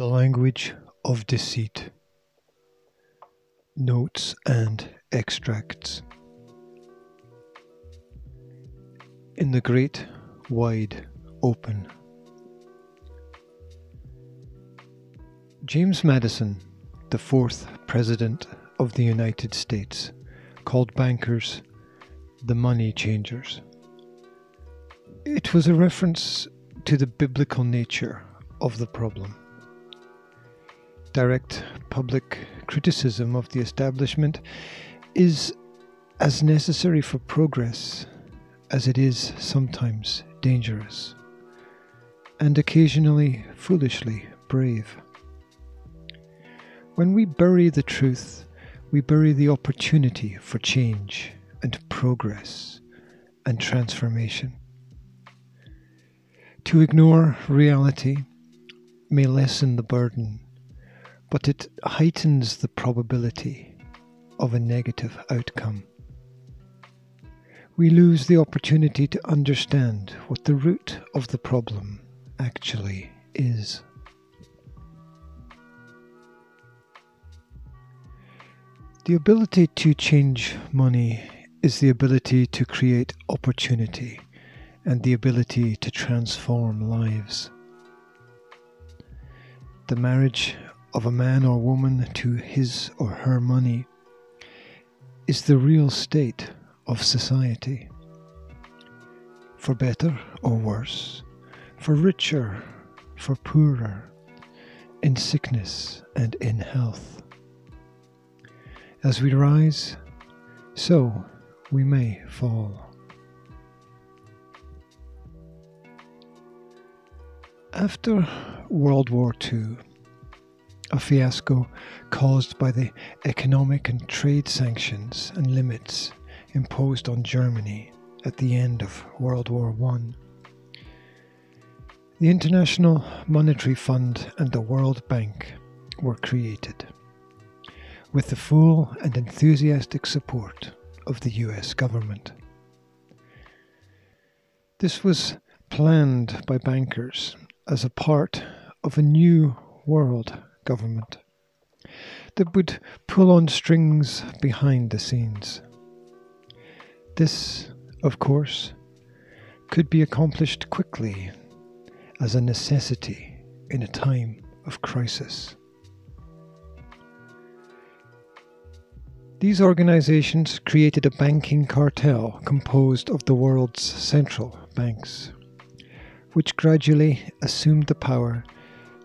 The language of deceit. Notes and extracts. In the great, wide, open. James Madison, the fourth President of the United States, called bankers the money changers. It was a reference to the biblical nature of the problem. Direct public criticism of the establishment is as necessary for progress as it is sometimes dangerous, and occasionally foolishly brave. When we bury the truth, we bury the opportunity for change and progress and transformation. To ignore reality may lessen the burden, but it heightens the probability of a negative outcome. We lose the opportunity to understand what the root of the problem actually is. The ability to change money is the ability to create opportunity and the ability to transform lives. The marriage of a man or woman to his or her money is the real state of society. For better or worse, for richer, for poorer, in sickness and in health. As we rise, so we may fall. After World War II, a fiasco caused by the economic and trade sanctions and limits imposed on Germany at the end of World War I, the International Monetary Fund and the World Bank were created, with the full and enthusiastic support of the US government. This was planned by bankers as a part of a new world government that would pull on strings behind the scenes. This, of course, could be accomplished quickly as a necessity in a time of crisis. These organizations created a banking cartel composed of the world's central banks which gradually assumed the power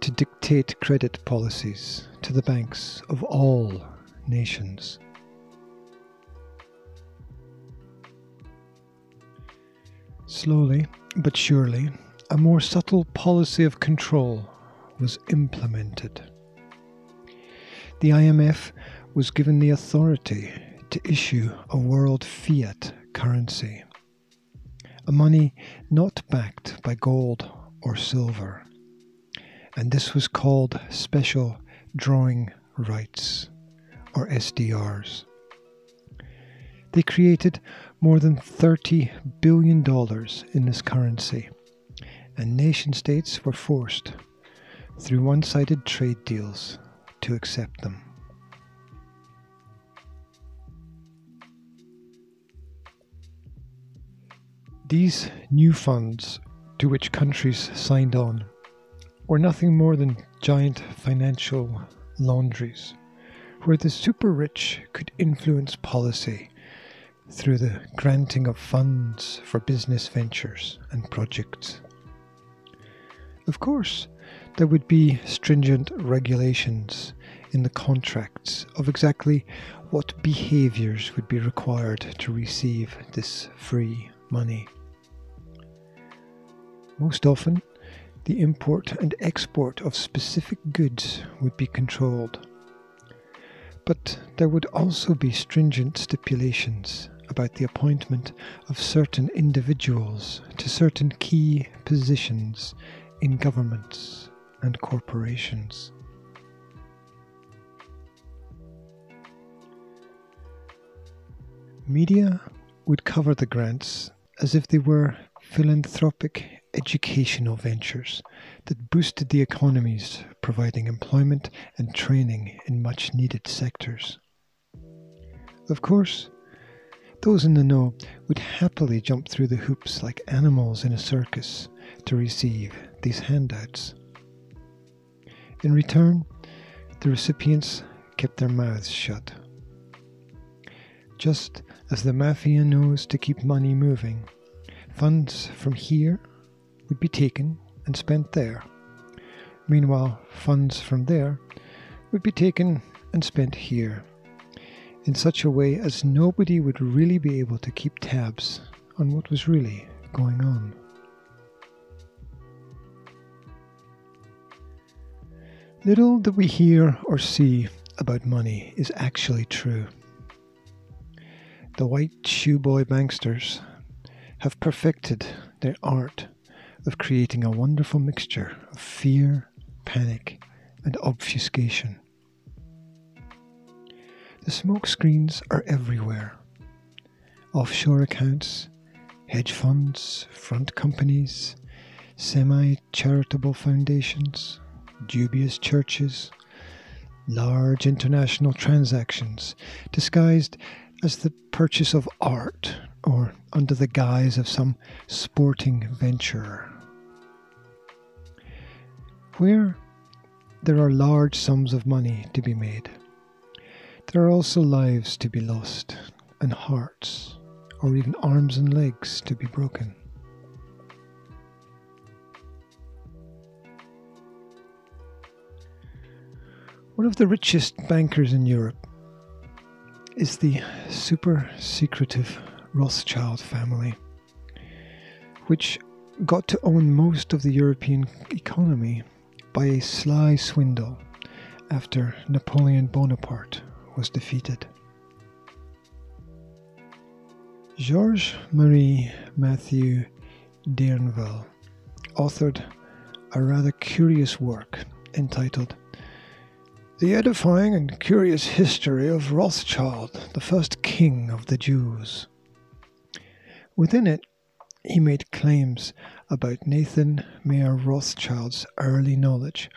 to dictate credit policies to the banks of all nations. Slowly but surely, a more subtle policy of control was implemented. The IMF was given the authority to issue a world fiat currency a money not backed by gold or silver. And this was called Special Drawing Rights, or SDRs. They created more than $30 billion in this currency, and nation states were forced, through one sided trade deals, to accept them. These new funds to which countries signed on were nothing more than giant financial laundries, where the super rich could influence policy through the granting of funds for business ventures and projects. Of course, there would be stringent regulations in the contracts of exactly what behaviours would be required to receive this free money. Most often, the import and export of specific goods would be controlled. But there would also be stringent stipulations about the appointment of certain individuals to certain key positions in governments and corporations. Media would cover the grants as if they were philanthropic educational ventures that boosted the economies, providing employment and training in much needed sectors. Of course, those in the know would happily jump through the hoops like animals in a circus to receive these handouts. In return, the recipients kept their mouths shut. Just as the mafia knows to keep money moving, funds from here would be taken and spent there. Meanwhile, funds from there would be taken and spent here, in such a way as nobody would really be able to keep tabs on what was really going on. Little that we hear or see about money is actually true. The white shoeboy banksters have perfected their art of creating a wonderful mixture of fear, panic, and obfuscation. The smoke screens are everywhere. Offshore accounts, hedge funds, front companies, semi charitable foundations, dubious churches, large international transactions disguised as the purchase of art or under the guise of some sporting venture. Where there are large sums of money to be made, there are also lives to be lost, and hearts, or even arms and legs to be broken. One of the richest bankers in Europe is the super secretive Rothschild family, which got to own most of the European economy by a sly swindle after Napoleon Bonaparte was defeated. Georges Marie Mathieu Dairnvaell authored a rather curious work entitled the edifying and curious history of Rothschild, the first king of the Jews. Within it, he made claims about Nathan Mayer Rothschild's early knowledge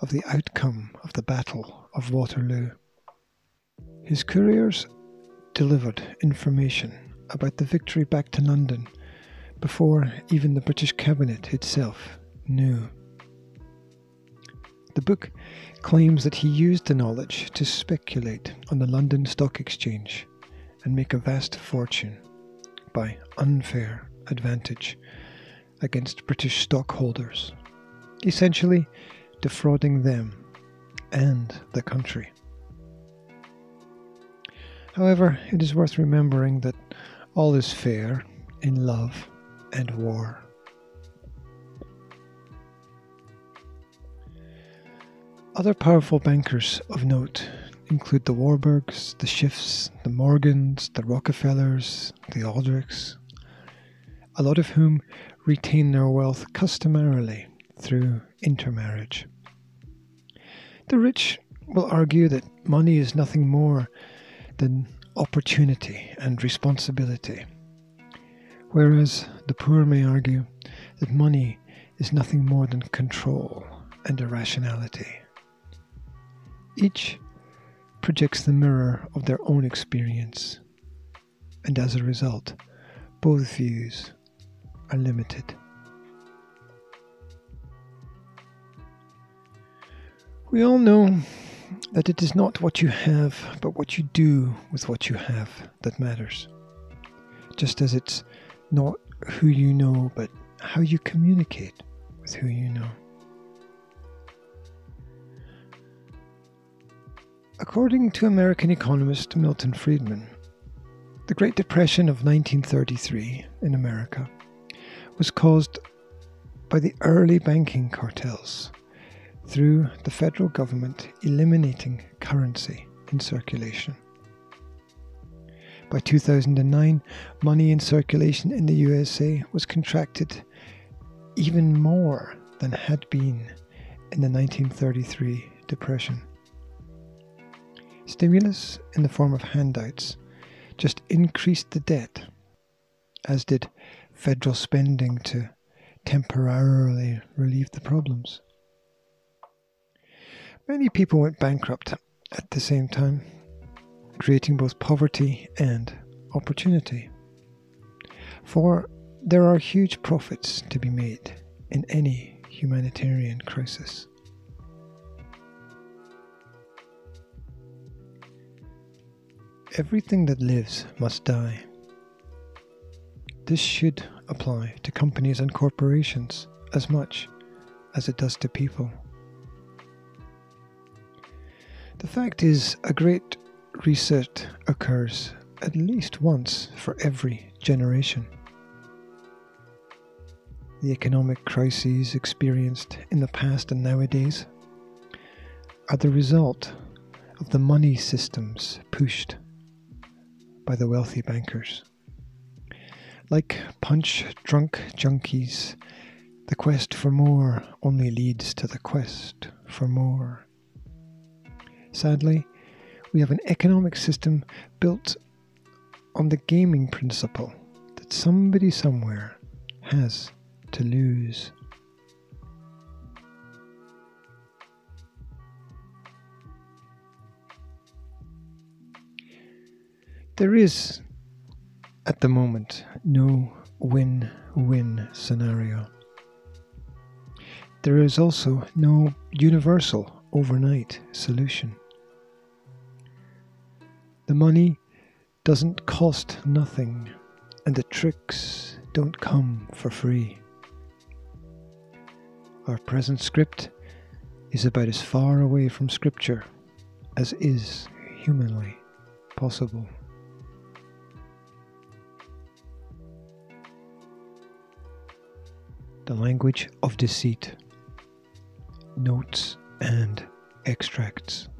of the outcome of the Battle of Waterloo. His couriers delivered information about the victory back to London before even the British cabinet itself knew. The book claims that he used the knowledge to speculate on the London Stock Exchange and make a vast fortune by unfair advantage against British stockholders, essentially defrauding them and the country. However, it is worth remembering that all is fair in love and war. Other powerful bankers of note include the Warburgs, the Schiffs, the Morgans, the Rockefellers, the Aldrichs, a lot of whom retain their wealth customarily through intermarriage. The rich will argue that money is nothing more than opportunity and responsibility, whereas the poor may argue that money is nothing more than control and irrationality. Each projects the mirror of their own experience, and as a result, both views are limited. We all know that it is not what you have, but what you do with what you have that matters. Just as it's not who you know, but how you communicate with who you know. According to American economist Milton Friedman, the Great Depression of 1933 in America was caused by the early banking cartels through the federal government eliminating currency in circulation. By 2009, money in circulation in the USA was contracted even more than had been in the 1933 Depression. Stimulus in the form of handouts just increased the debt, as did federal spending to temporarily relieve the problems. Many people went bankrupt at the same time, creating both poverty and opportunity. For there are huge profits to be made in any humanitarian crisis. Everything that lives must die. This should apply to companies and corporations as much as it does to people. The fact is, a great reset occurs at least once for every generation. The economic crises experienced in the past and nowadays are the result of the money systems pushed by the wealthy bankers. Like punch drunk junkies, the quest for more only leads to the quest for more. Sadly, we have an economic system built on the gaming principle that somebody somewhere has to lose. There is, at the moment, no win win scenario. There is also no universal overnight solution. The money doesn't cost nothing, and the tricks don't come for free. Our present script is about as far away from Scripture as is humanly possible. The language of deceit, notes and extracts.